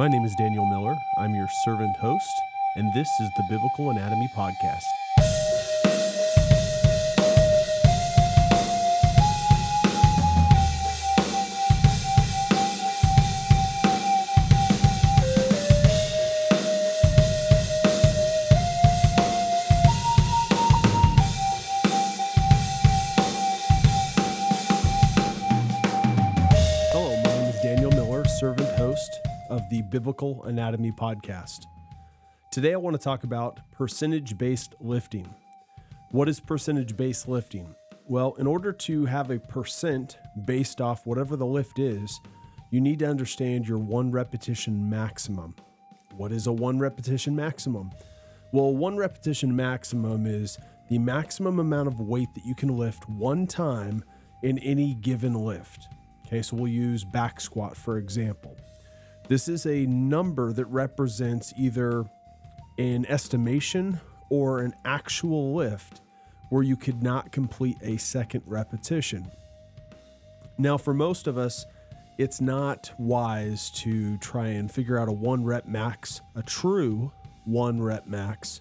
My name is Daniel Miller. I'm your servant host, and this is the Biblical Anatomy Podcast. Of the Biblical Anatomy Podcast. Today I want to talk about percentage based lifting. What is percentage based lifting? Well, in order to have a percent based off whatever the lift is, you need to understand your one repetition maximum. What is a one repetition maximum? Well, one repetition maximum is the maximum amount of weight that you can lift one time in any given lift. Okay, so we'll use back squat for example. This is a number that represents either an estimation or an actual lift where you could not complete a second repetition. Now, for most of us, it's not wise to try and figure out a one rep max, a true one rep max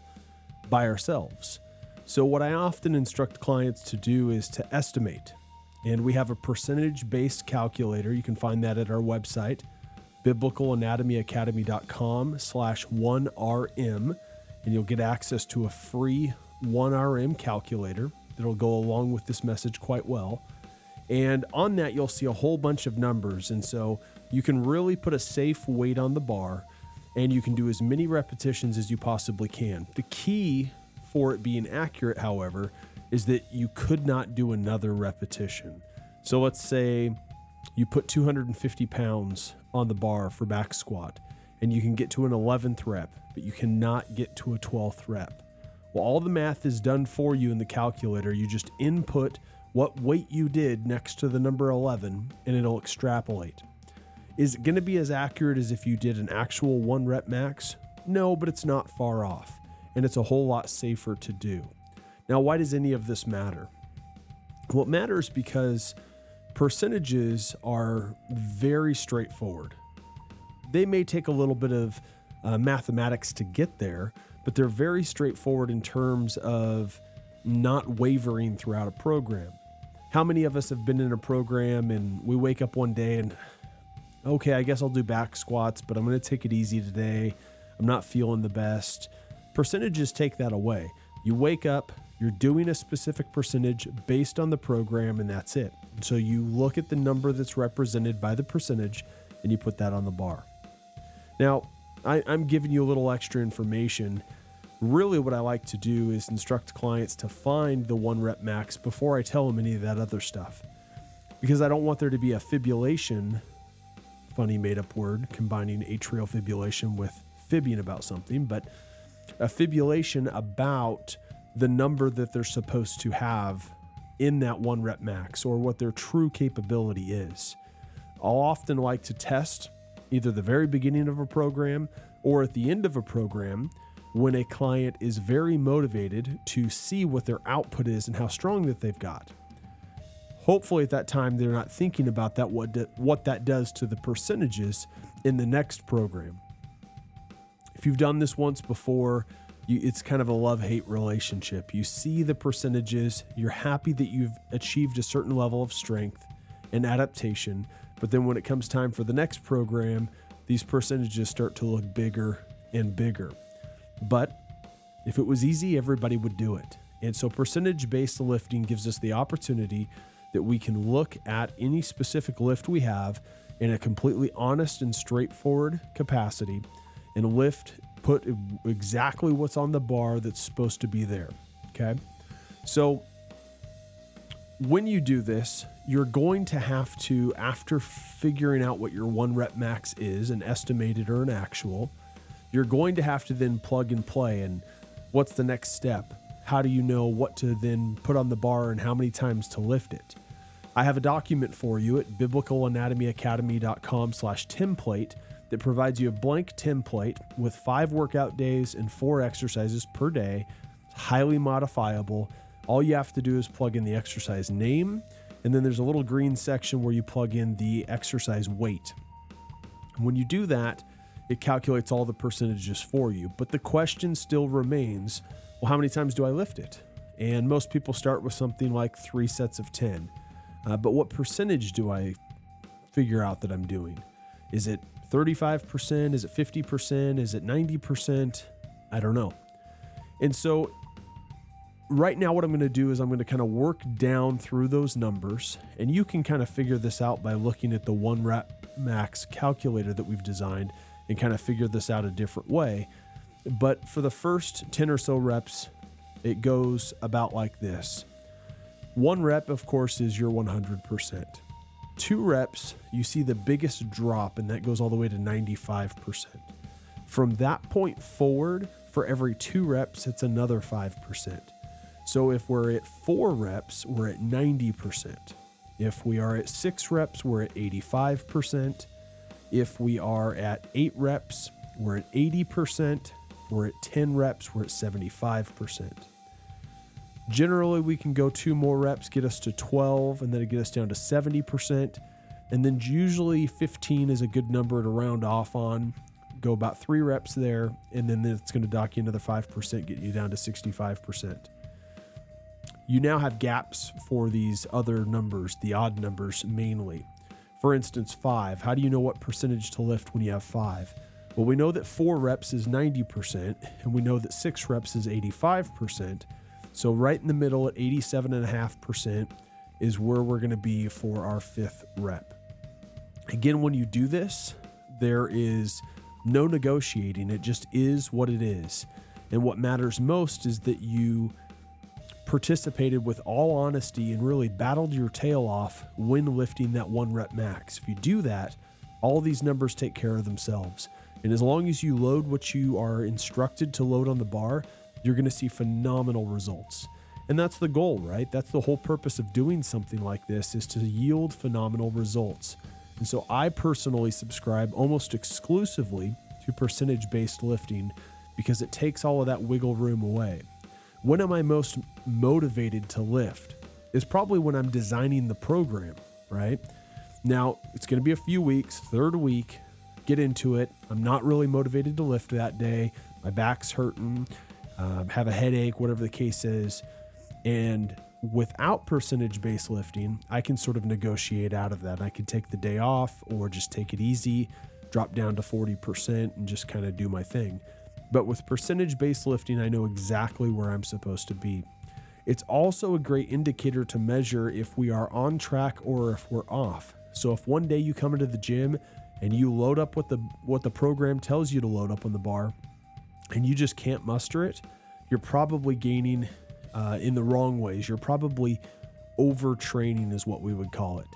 by ourselves. So, what I often instruct clients to do is to estimate. And we have a percentage based calculator. You can find that at our website, biblicalanatomyacademy.com slash 1RM. And you'll get access to a free 1RM calculator that'll go along with this message quite well. And on that, you'll see a whole bunch of numbers. And so you can really put a safe weight on the bar and you can do as many repetitions as you possibly can. The key for it being accurate, however, is that you could not do another repetition. So let's say you put 250 pounds on the bar for back squat and you can get to an 11th rep, but you cannot get to a 12th rep. Well, all the math is done for you in the calculator. You just input what weight you did next to the number 11 and it'll extrapolate. Is it going to be as accurate as if you did an actual one rep max? No, but it's not far off and it's a whole lot safer to do. Now, why does any of this matter? It matters because percentages are very straightforward. They may take a little bit of uh, mathematics to get there, but they're very straightforward in terms of not wavering throughout a program. How many of us have been in a program and we wake up one day and, okay, I guess I'll do back squats, but I'm going to take it easy today. I'm not feeling the best. Percentages take that away. You wake up, you're doing a specific percentage based on the program, and that's it. So you look at the number that's represented by the percentage and you put that on the bar. Now, I, am giving you a little extra information. Really, what I like to do is instruct clients to find the one rep max before I tell them any of that other stuff. Because I don't want there to be a fibulation, funny made up word, combining atrial fibrillation with fibbing about something, but a fibulation about the number that they're supposed to have in that one rep max or what their true capability is. I'll often like to test either the very beginning of a program or at the end of a program when a client is very motivated to see what their output is and how strong that they've got. Hopefully at that time they're not thinking about that what do, what that does to the percentages in the next program. If you've done this once before, you, it's kind of a love hate relationship. You see the percentages, you're happy that you've achieved a certain level of strength and adaptation, but then when it comes time for the next program, these percentages start to look bigger and bigger. But if it was easy, everybody would do it. And so percentage based lifting gives us the opportunity that we can look at any specific lift we have in a completely honest and straightforward capacity and lift, put exactly what's on the bar that's supposed to be there. Okay. So when you do this, you're going to have to, after figuring out what your one rep max is, an estimated or an actual, you're going to have to then plug and play. And what's the next step? How do you know what to then put on the bar and how many times to lift it? I have a document for you at biblicalanatomyacademy.com slash template that provides you a blank template with five workout days and four exercises per day. It's highly modifiable. All you have to do is plug in the exercise name, and then there's a little green section where you plug in the exercise weight. When you do that, it calculates all the percentages for you. But the question still remains well, how many times do I lift it? And most people start with something like three sets of 10. Uh, but what percentage do I figure out that I'm doing? Is it 35%? Is it 50%? Is it 90%? I don't know. And so, right now, what I'm going to do is I'm going to kind of work down through those numbers. And you can kind of figure this out by looking at the one rep max calculator that we've designed and kind of figure this out a different way. But for the first 10 or so reps, it goes about like this. One rep, of course, is your 100%. Two reps, you see the biggest drop, and that goes all the way to 95%. From that point forward, for every two reps, it's another 5%. So if we're at four reps, we're at 90%. If we are at six reps, we're at 85%. If we are at eight reps, we're at 80%. We're at 10 reps, we're at 75%. Generally, we can go two more reps, get us to 12, and then get us down to 70%. And then usually 15 is a good number to round off on. Go about three reps there, and then it's going to dock you another 5%, get you down to 65%. You now have gaps for these other numbers, the odd numbers mainly. For instance, five. How do you know what percentage to lift when you have five? Well, we know that four reps is 90%, and we know that six reps is 85%. So, right in the middle at 87.5% is where we're going to be for our fifth rep. Again, when you do this, there is no negotiating, it just is what it is. And what matters most is that you participated with all honesty and really battled your tail off when lifting that one rep max. If you do that, all these numbers take care of themselves. And as long as you load what you are instructed to load on the bar, you're going to see phenomenal results. And that's the goal, right? That's the whole purpose of doing something like this is to yield phenomenal results. And so I personally subscribe almost exclusively to percentage based lifting because it takes all of that wiggle room away. When am I most motivated to lift? Is probably when I'm designing the program, right? Now, it's going to be a few weeks, third week, get into it. I'm not really motivated to lift that day. My back's hurting um, have a headache, whatever the case is. And without percentage based lifting, I can sort of negotiate out of that. I can take the day off or just take it easy, drop down to 40% and just kind of do my thing. But with percentage based lifting, I know exactly where I'm supposed to be. It's also a great indicator to measure if we are on track or if we're off. So if one day you come into the gym and you load up what the what the program tells you to load up on the bar and you just can't muster it, you're probably gaining uh, in the wrong ways. You're probably overtraining, is what we would call it.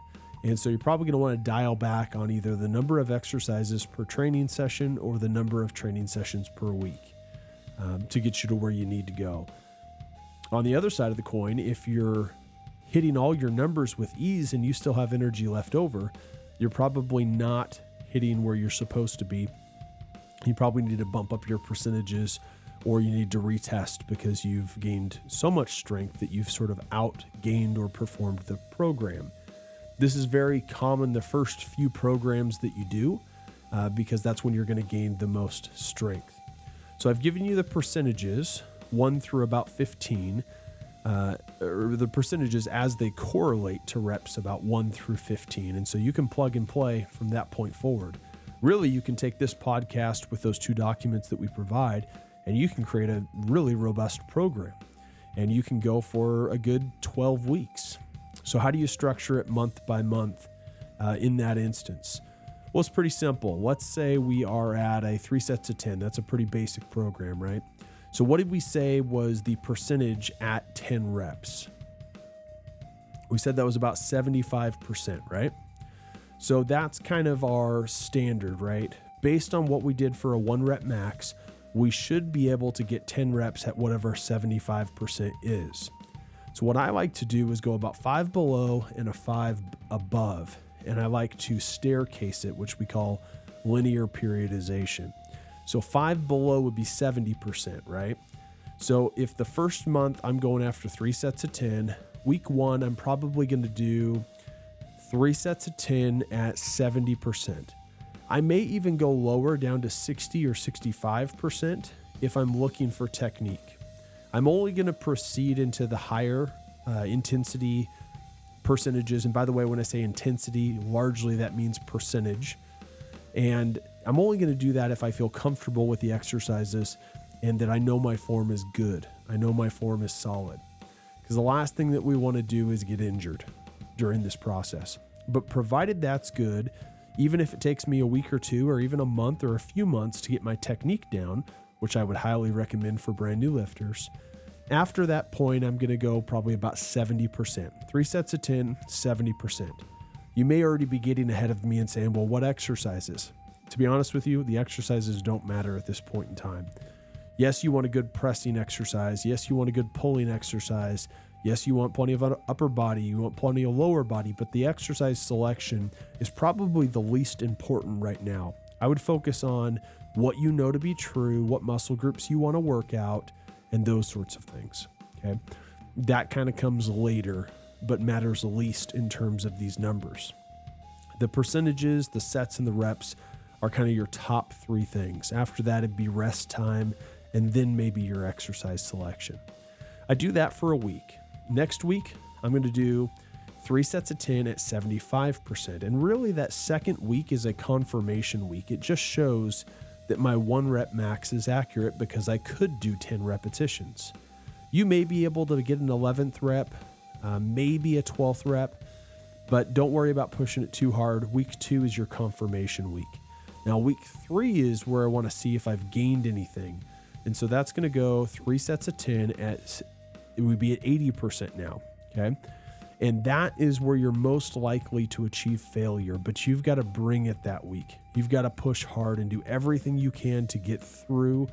And so you're probably going to want to dial back on either the number of exercises per training session or the number of training sessions per week um, to get you to where you need to go. On the other side of the coin, if you're hitting all your numbers with ease and you still have energy left over, you're probably not hitting where you're supposed to be you probably need to bump up your percentages or you need to retest because you've gained so much strength that you've sort of outgained or performed the program. This is very common the first few programs that you do uh, because that's when you're going to gain the most strength. So I've given you the percentages, 1 through about 15, uh, or the percentages as they correlate to reps about 1 through 15. And so you can plug and play from that point forward really you can take this podcast with those two documents that we provide and you can create a really robust program. And you can go for a good 12 weeks. So how do you structure it month by month uh, in that instance? Well it's pretty simple. Let's say we are at a three sets of 10 that's a pretty basic program right? So what did we say was the percentage at 10 reps? We said that was about 75% right so that's kind of our standard, right? Based on what we did for a one rep max, we should be able to get 10 reps at whatever 75% is. So, what I like to do is go about five below and a five above. And I like to staircase it, which we call linear periodization. So, five below would be 70%, right? So, if the first month I'm going after three sets of 10, week one, I'm probably going to do three sets of 10 at 70%. I may even go lower down to 60 or 65% if I'm looking for technique. I'm only going to proceed into the higher uh, intensity percentages. And by the way, when I say intensity, largely that means percentage. And I'm only going to do that if I feel comfortable with the exercises and that I know my form is good. I know my form is solid. Because the last thing that we want to do is get injured during this process. But provided that's good, even if it takes me a week or two, or even a month or a few months to get my technique down, which I would highly recommend for brand new lifters, after that point, I'm going to go probably about 70%. Three sets of 10, 70%. You may already be getting ahead of me and saying, well, what exercises? To be honest with you, the exercises don't matter at this point in time. Yes, you want a good pressing exercise. Yes, you want a good pulling exercise. Yes, you want plenty of upper body, you want plenty of lower body, but the exercise selection is probably the least important right now. I would focus on what you know to be true, what muscle groups you want to work out, and those sorts of things. Okay. That kind of comes later, but matters least in terms of these numbers. The percentages, the sets, and the reps are kind of your top three things. After that, it'd be rest time and then maybe your exercise selection. I do that for a week. Next week, I'm going to do three sets of 10 at 75%. And really, that second week is a confirmation week. It just shows that my one rep max is accurate because I could do 10 repetitions. You may be able to get an 11th rep, uh, maybe a 12th rep, but don't worry about pushing it too hard. Week two is your confirmation week. Now, week three is where I want to see if I've gained anything. And so that's going to go three sets of 10 at, it would be at 80% now. Okay. And that is where you're most likely to achieve failure, but you've got to bring it that week. You've got to push hard and do everything you can to get through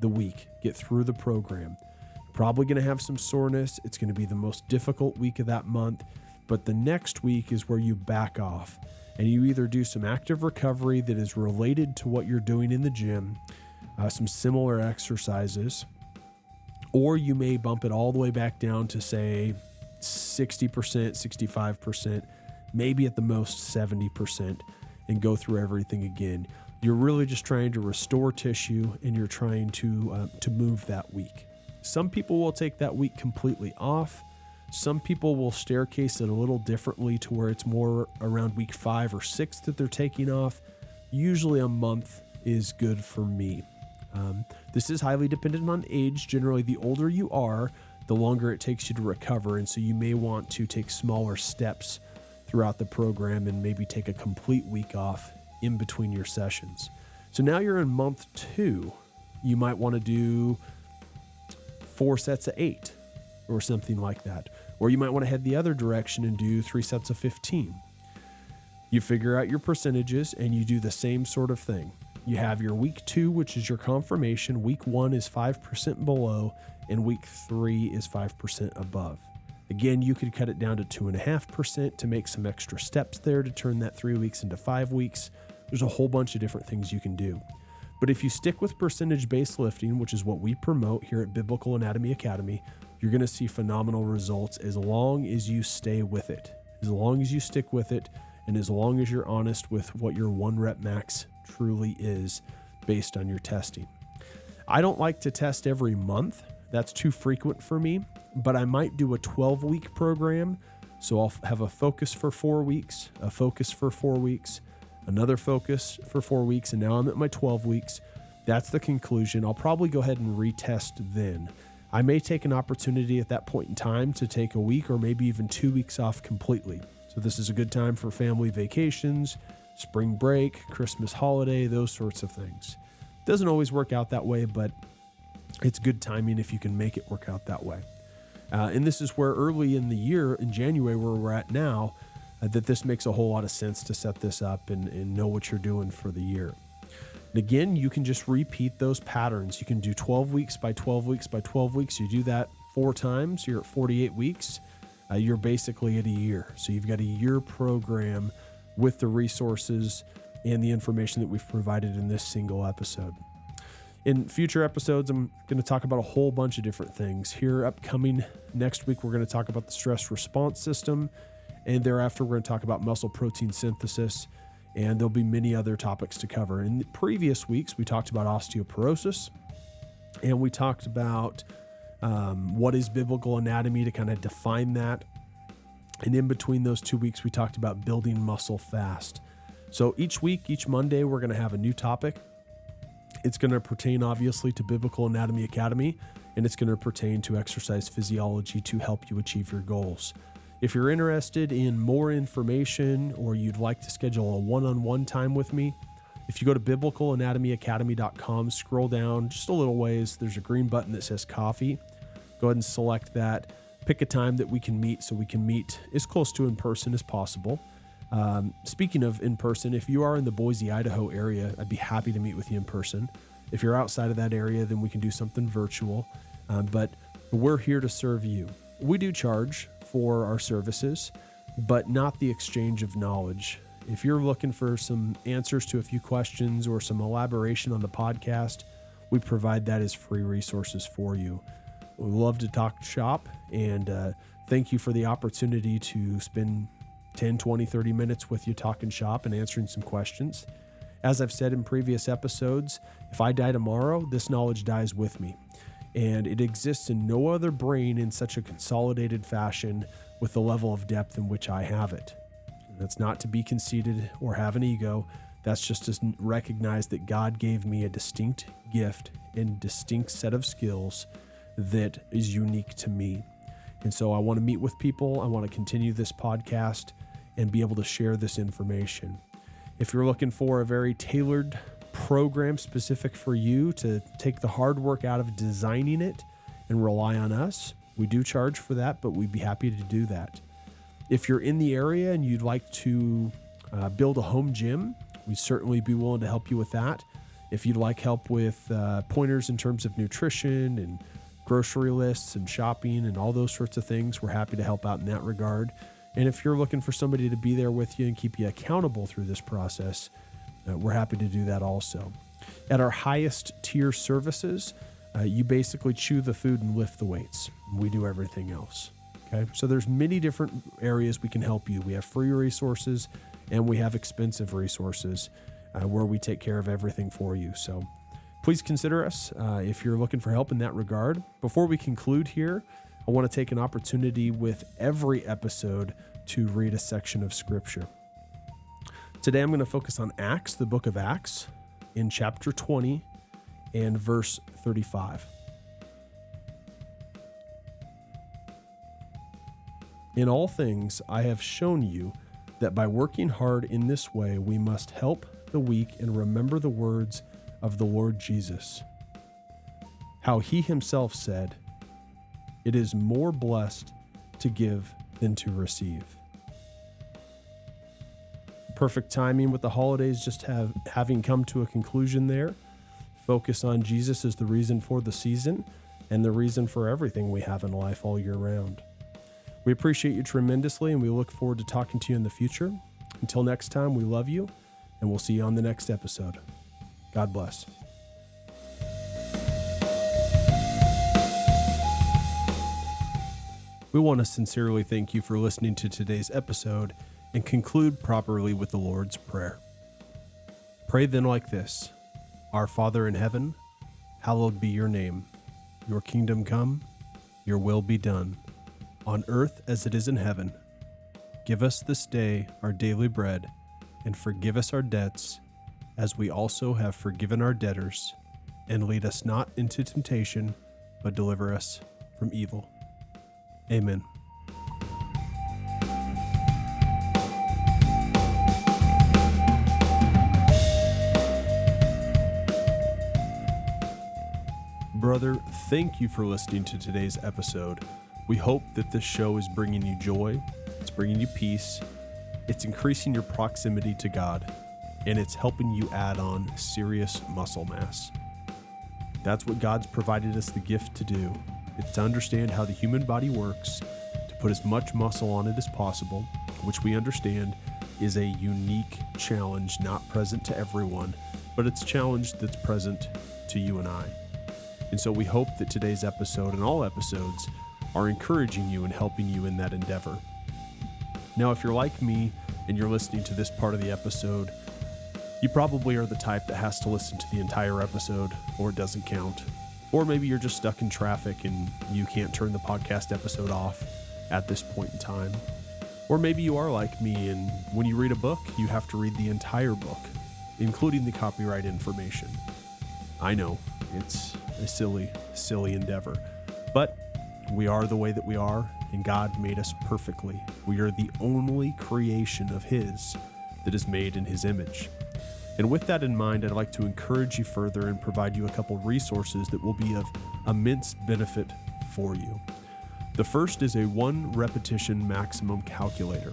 the week, get through the program. Probably going to have some soreness. It's going to be the most difficult week of that month, but the next week is where you back off and you either do some active recovery that is related to what you're doing in the gym, uh, some similar exercises, or you may bump it all the way back down to say 60%, 65%, maybe at the most 70%, and go through everything again. You're really just trying to restore tissue and you're trying to, uh, to move that week. Some people will take that week completely off. Some people will staircase it a little differently to where it's more around week five or six that they're taking off. Usually a month is good for me. Um, this is highly dependent on age. Generally, the older you are, the longer it takes you to recover. And so you may want to take smaller steps throughout the program and maybe take a complete week off in between your sessions. So now you're in month two. You might want to do four sets of eight or something like that. Or you might want to head the other direction and do three sets of 15. You figure out your percentages and you do the same sort of thing. You have your week two, which is your confirmation. Week one is 5% below, and week three is 5% above. Again, you could cut it down to 2.5% to make some extra steps there to turn that three weeks into five weeks. There's a whole bunch of different things you can do. But if you stick with percentage based lifting, which is what we promote here at Biblical Anatomy Academy, you're going to see phenomenal results as long as you stay with it. As long as you stick with it, and as long as you're honest with what your one rep max truly is based on your testing. I don't like to test every month that's too frequent for me, but I might do a 12 week program. So I'll have a focus for four weeks, a focus for four weeks, another focus for four weeks, and now I'm at my 12 weeks. That's the conclusion. I'll probably go ahead and retest then. I may take an opportunity at that point in time to take a week or maybe even two weeks off completely. So, this is a good time for family vacations, spring break, Christmas holiday, those sorts of things. Doesn't always work out that way, but it's good timing if you can make it work out that way. Uh, and this is where early in the year, in January, where we're at now, uh, that this makes a whole lot of sense to set this up and, and know what you're doing for the year. And again, you can just repeat those patterns. You can do 12 weeks by 12 weeks by 12 weeks. You do that four times, you're at 48 weeks. Uh, you're basically at a year. So you've got a year program with the resources and the information that we've provided in this single episode. In future episodes, I'm going to talk about a whole bunch of different things. Here, upcoming next week, we're going to talk about the stress response system. And thereafter, we're going to talk about muscle protein synthesis. And there'll be many other topics to cover. In previous weeks, we talked about osteoporosis and we talked about um, what is biblical anatomy to kind of define that. And in between those two weeks, we talked about building muscle fast. So each week, each Monday, we're going to have a new topic. It's going to pertain obviously to Biblical Anatomy Academy, and it's going to pertain to exercise physiology to help you achieve your goals. If you're interested in more information or you'd like to schedule a one on one time with me, if you go to biblicalanatomyacademy.com, scroll down just a little ways, there's a green button that says coffee. Go ahead and select that. Pick a time that we can meet so we can meet as close to in person as possible. Um, speaking of in person, if you are in the Boise, Idaho area, I'd be happy to meet with you in person. If you're outside of that area, then we can do something virtual. Um, but we're here to serve you. We do charge for our services, but not the exchange of knowledge. If you're looking for some answers to a few questions or some elaboration on the podcast, we provide that as free resources for you. We love to talk shop and uh, thank you for the opportunity to spend 10, 20, 30 minutes with you talking shop and answering some questions. As I've said in previous episodes, if I die tomorrow, this knowledge dies with me and it exists in no other brain in such a consolidated fashion with the level of depth in which I have it. And that's not to be conceited or have an ego. That's just to recognize that God gave me a distinct gift and distinct set of skills that is unique to me. And so I want to meet with people. I want to continue this podcast and be able to share this information. If you're looking for a very tailored program specific for you to take the hard work out of designing it and rely on us. We do charge for that, but we'd be happy to do that. If you're in the area and you'd like to uh, build a home gym, we'd certainly be willing to help you with that. If you'd like help with uh, pointers in terms of nutrition and grocery lists and shopping and all those sorts of things, we're happy to help out in that regard. And if you're looking for somebody to be there with you and keep you accountable through this process, uh, we're happy to do that also. At our highest tier services, uh, you basically chew the food and lift the weights. We do everything else. Okay, so there's many different areas we can help you. We have free resources and we have expensive resources uh, where we take care of everything for you. So please consider us uh, if you're looking for help in that regard. Before we conclude here, I want to take an opportunity with every episode to read a section of scripture. Today I'm going to focus on Acts, the book of Acts, in chapter 20 and verse 35. In all things, I have shown you that by working hard in this way, we must help the weak and remember the words of the Lord Jesus. How he himself said, It is more blessed to give than to receive perfect timing with the holidays just have having come to a conclusion there. Focus on Jesus is the reason for the season and the reason for everything we have in life all year round. We appreciate you tremendously and we look forward to talking to you in the future. Until next time, we love you and we'll see you on the next episode. God bless. We want to sincerely thank you for listening to today's episode and conclude properly with the Lord's Prayer. Pray then like this Our Father in heaven, hallowed be your name. Your kingdom come, your will be done, on earth as it is in heaven. Give us this day our daily bread, and forgive us our debts, as we also have forgiven our debtors. And lead us not into temptation, but deliver us from evil. Amen. brother, thank you for listening to today's episode. We hope that this show is bringing you joy, it's bringing you peace, it's increasing your proximity to God, and it's helping you add on serious muscle mass. That's what God's provided us the gift to do. It's to understand how the human body works, to put as much muscle on it as possible, which we understand is a unique challenge not present to everyone, but it's a challenge that's present to you and I. And so we hope that today's episode and all episodes are encouraging you and helping you in that endeavor. Now, if you're like me and you're listening to this part of the episode You probably are the type that has to listen to the entire episode or it doesn't count. Or maybe you're just stuck in traffic and you can't turn the podcast episode off at this point in time. Or maybe you are like me and when you read a book, you have to read the entire book, including the copyright information. I know, it's a silly, silly endeavor. But we are the way that we are, and God made us perfectly. We are the only creation of His that is made in His image. And with that in mind, I'd like to encourage you further and provide you a couple resources that will be of immense benefit for you. The first is a one repetition maximum calculator.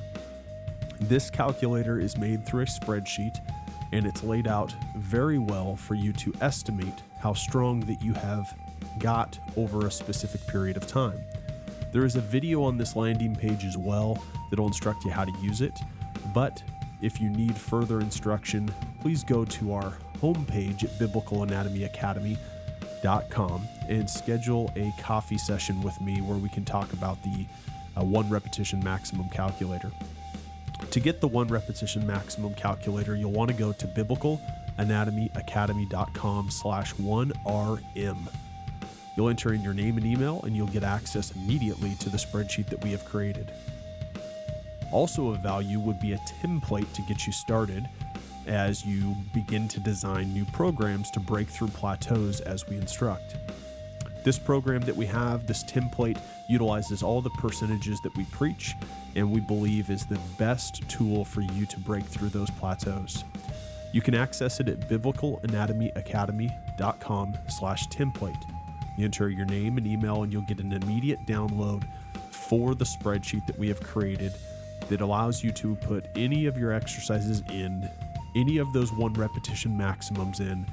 This calculator is made through a spreadsheet and it's laid out very well for you to estimate how strong that you have got over a specific period of time. There is a video on this landing page as well that'll instruct you how to use it, but if you need further instruction, please go to our homepage at biblicalanatomyacademy.com and schedule a coffee session with me where we can talk about the uh, one repetition maximum calculator. To get the one repetition maximum calculator, you'll want to go to biblicalanatomyacademy.com slash 1RM. You'll enter in your name and email, and you'll get access immediately to the spreadsheet that we have created. Also, of value would be a template to get you started as you begin to design new programs to break through plateaus as we instruct. This program that we have, this template, utilizes all the percentages that we preach and we believe is the best tool for you to break through those plateaus. You can access it at biblicalanatomyacademy.com slash template. You enter your name and email and you'll get an immediate download for the spreadsheet that we have created that allows you to put any of your exercises in, any of those one repetition maximums in,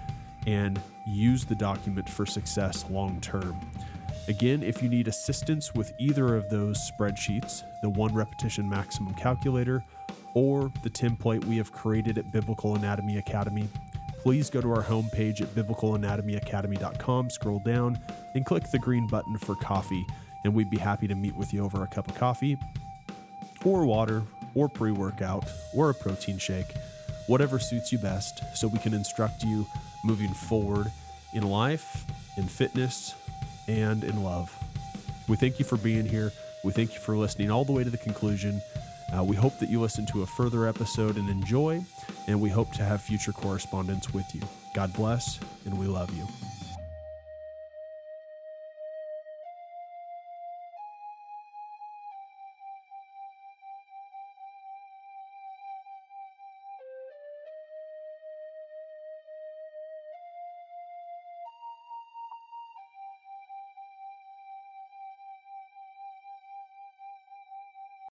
and use the document for success long term. Again, if you need assistance with either of those spreadsheets, the one repetition maximum calculator or the template we have created at Biblical Anatomy Academy, please go to our homepage at biblicalanatomyacademy.com, scroll down, and click the green button for coffee, and we'd be happy to meet with you over a cup of coffee or water or pre workout or a protein shake, whatever suits you best, so we can instruct you moving forward in life, in fitness, and in love. We thank you for being here. We thank you for listening all the way to the conclusion. Uh, we hope that you listen to a further episode and enjoy, and we hope to have future correspondence with you. God bless, and we love you.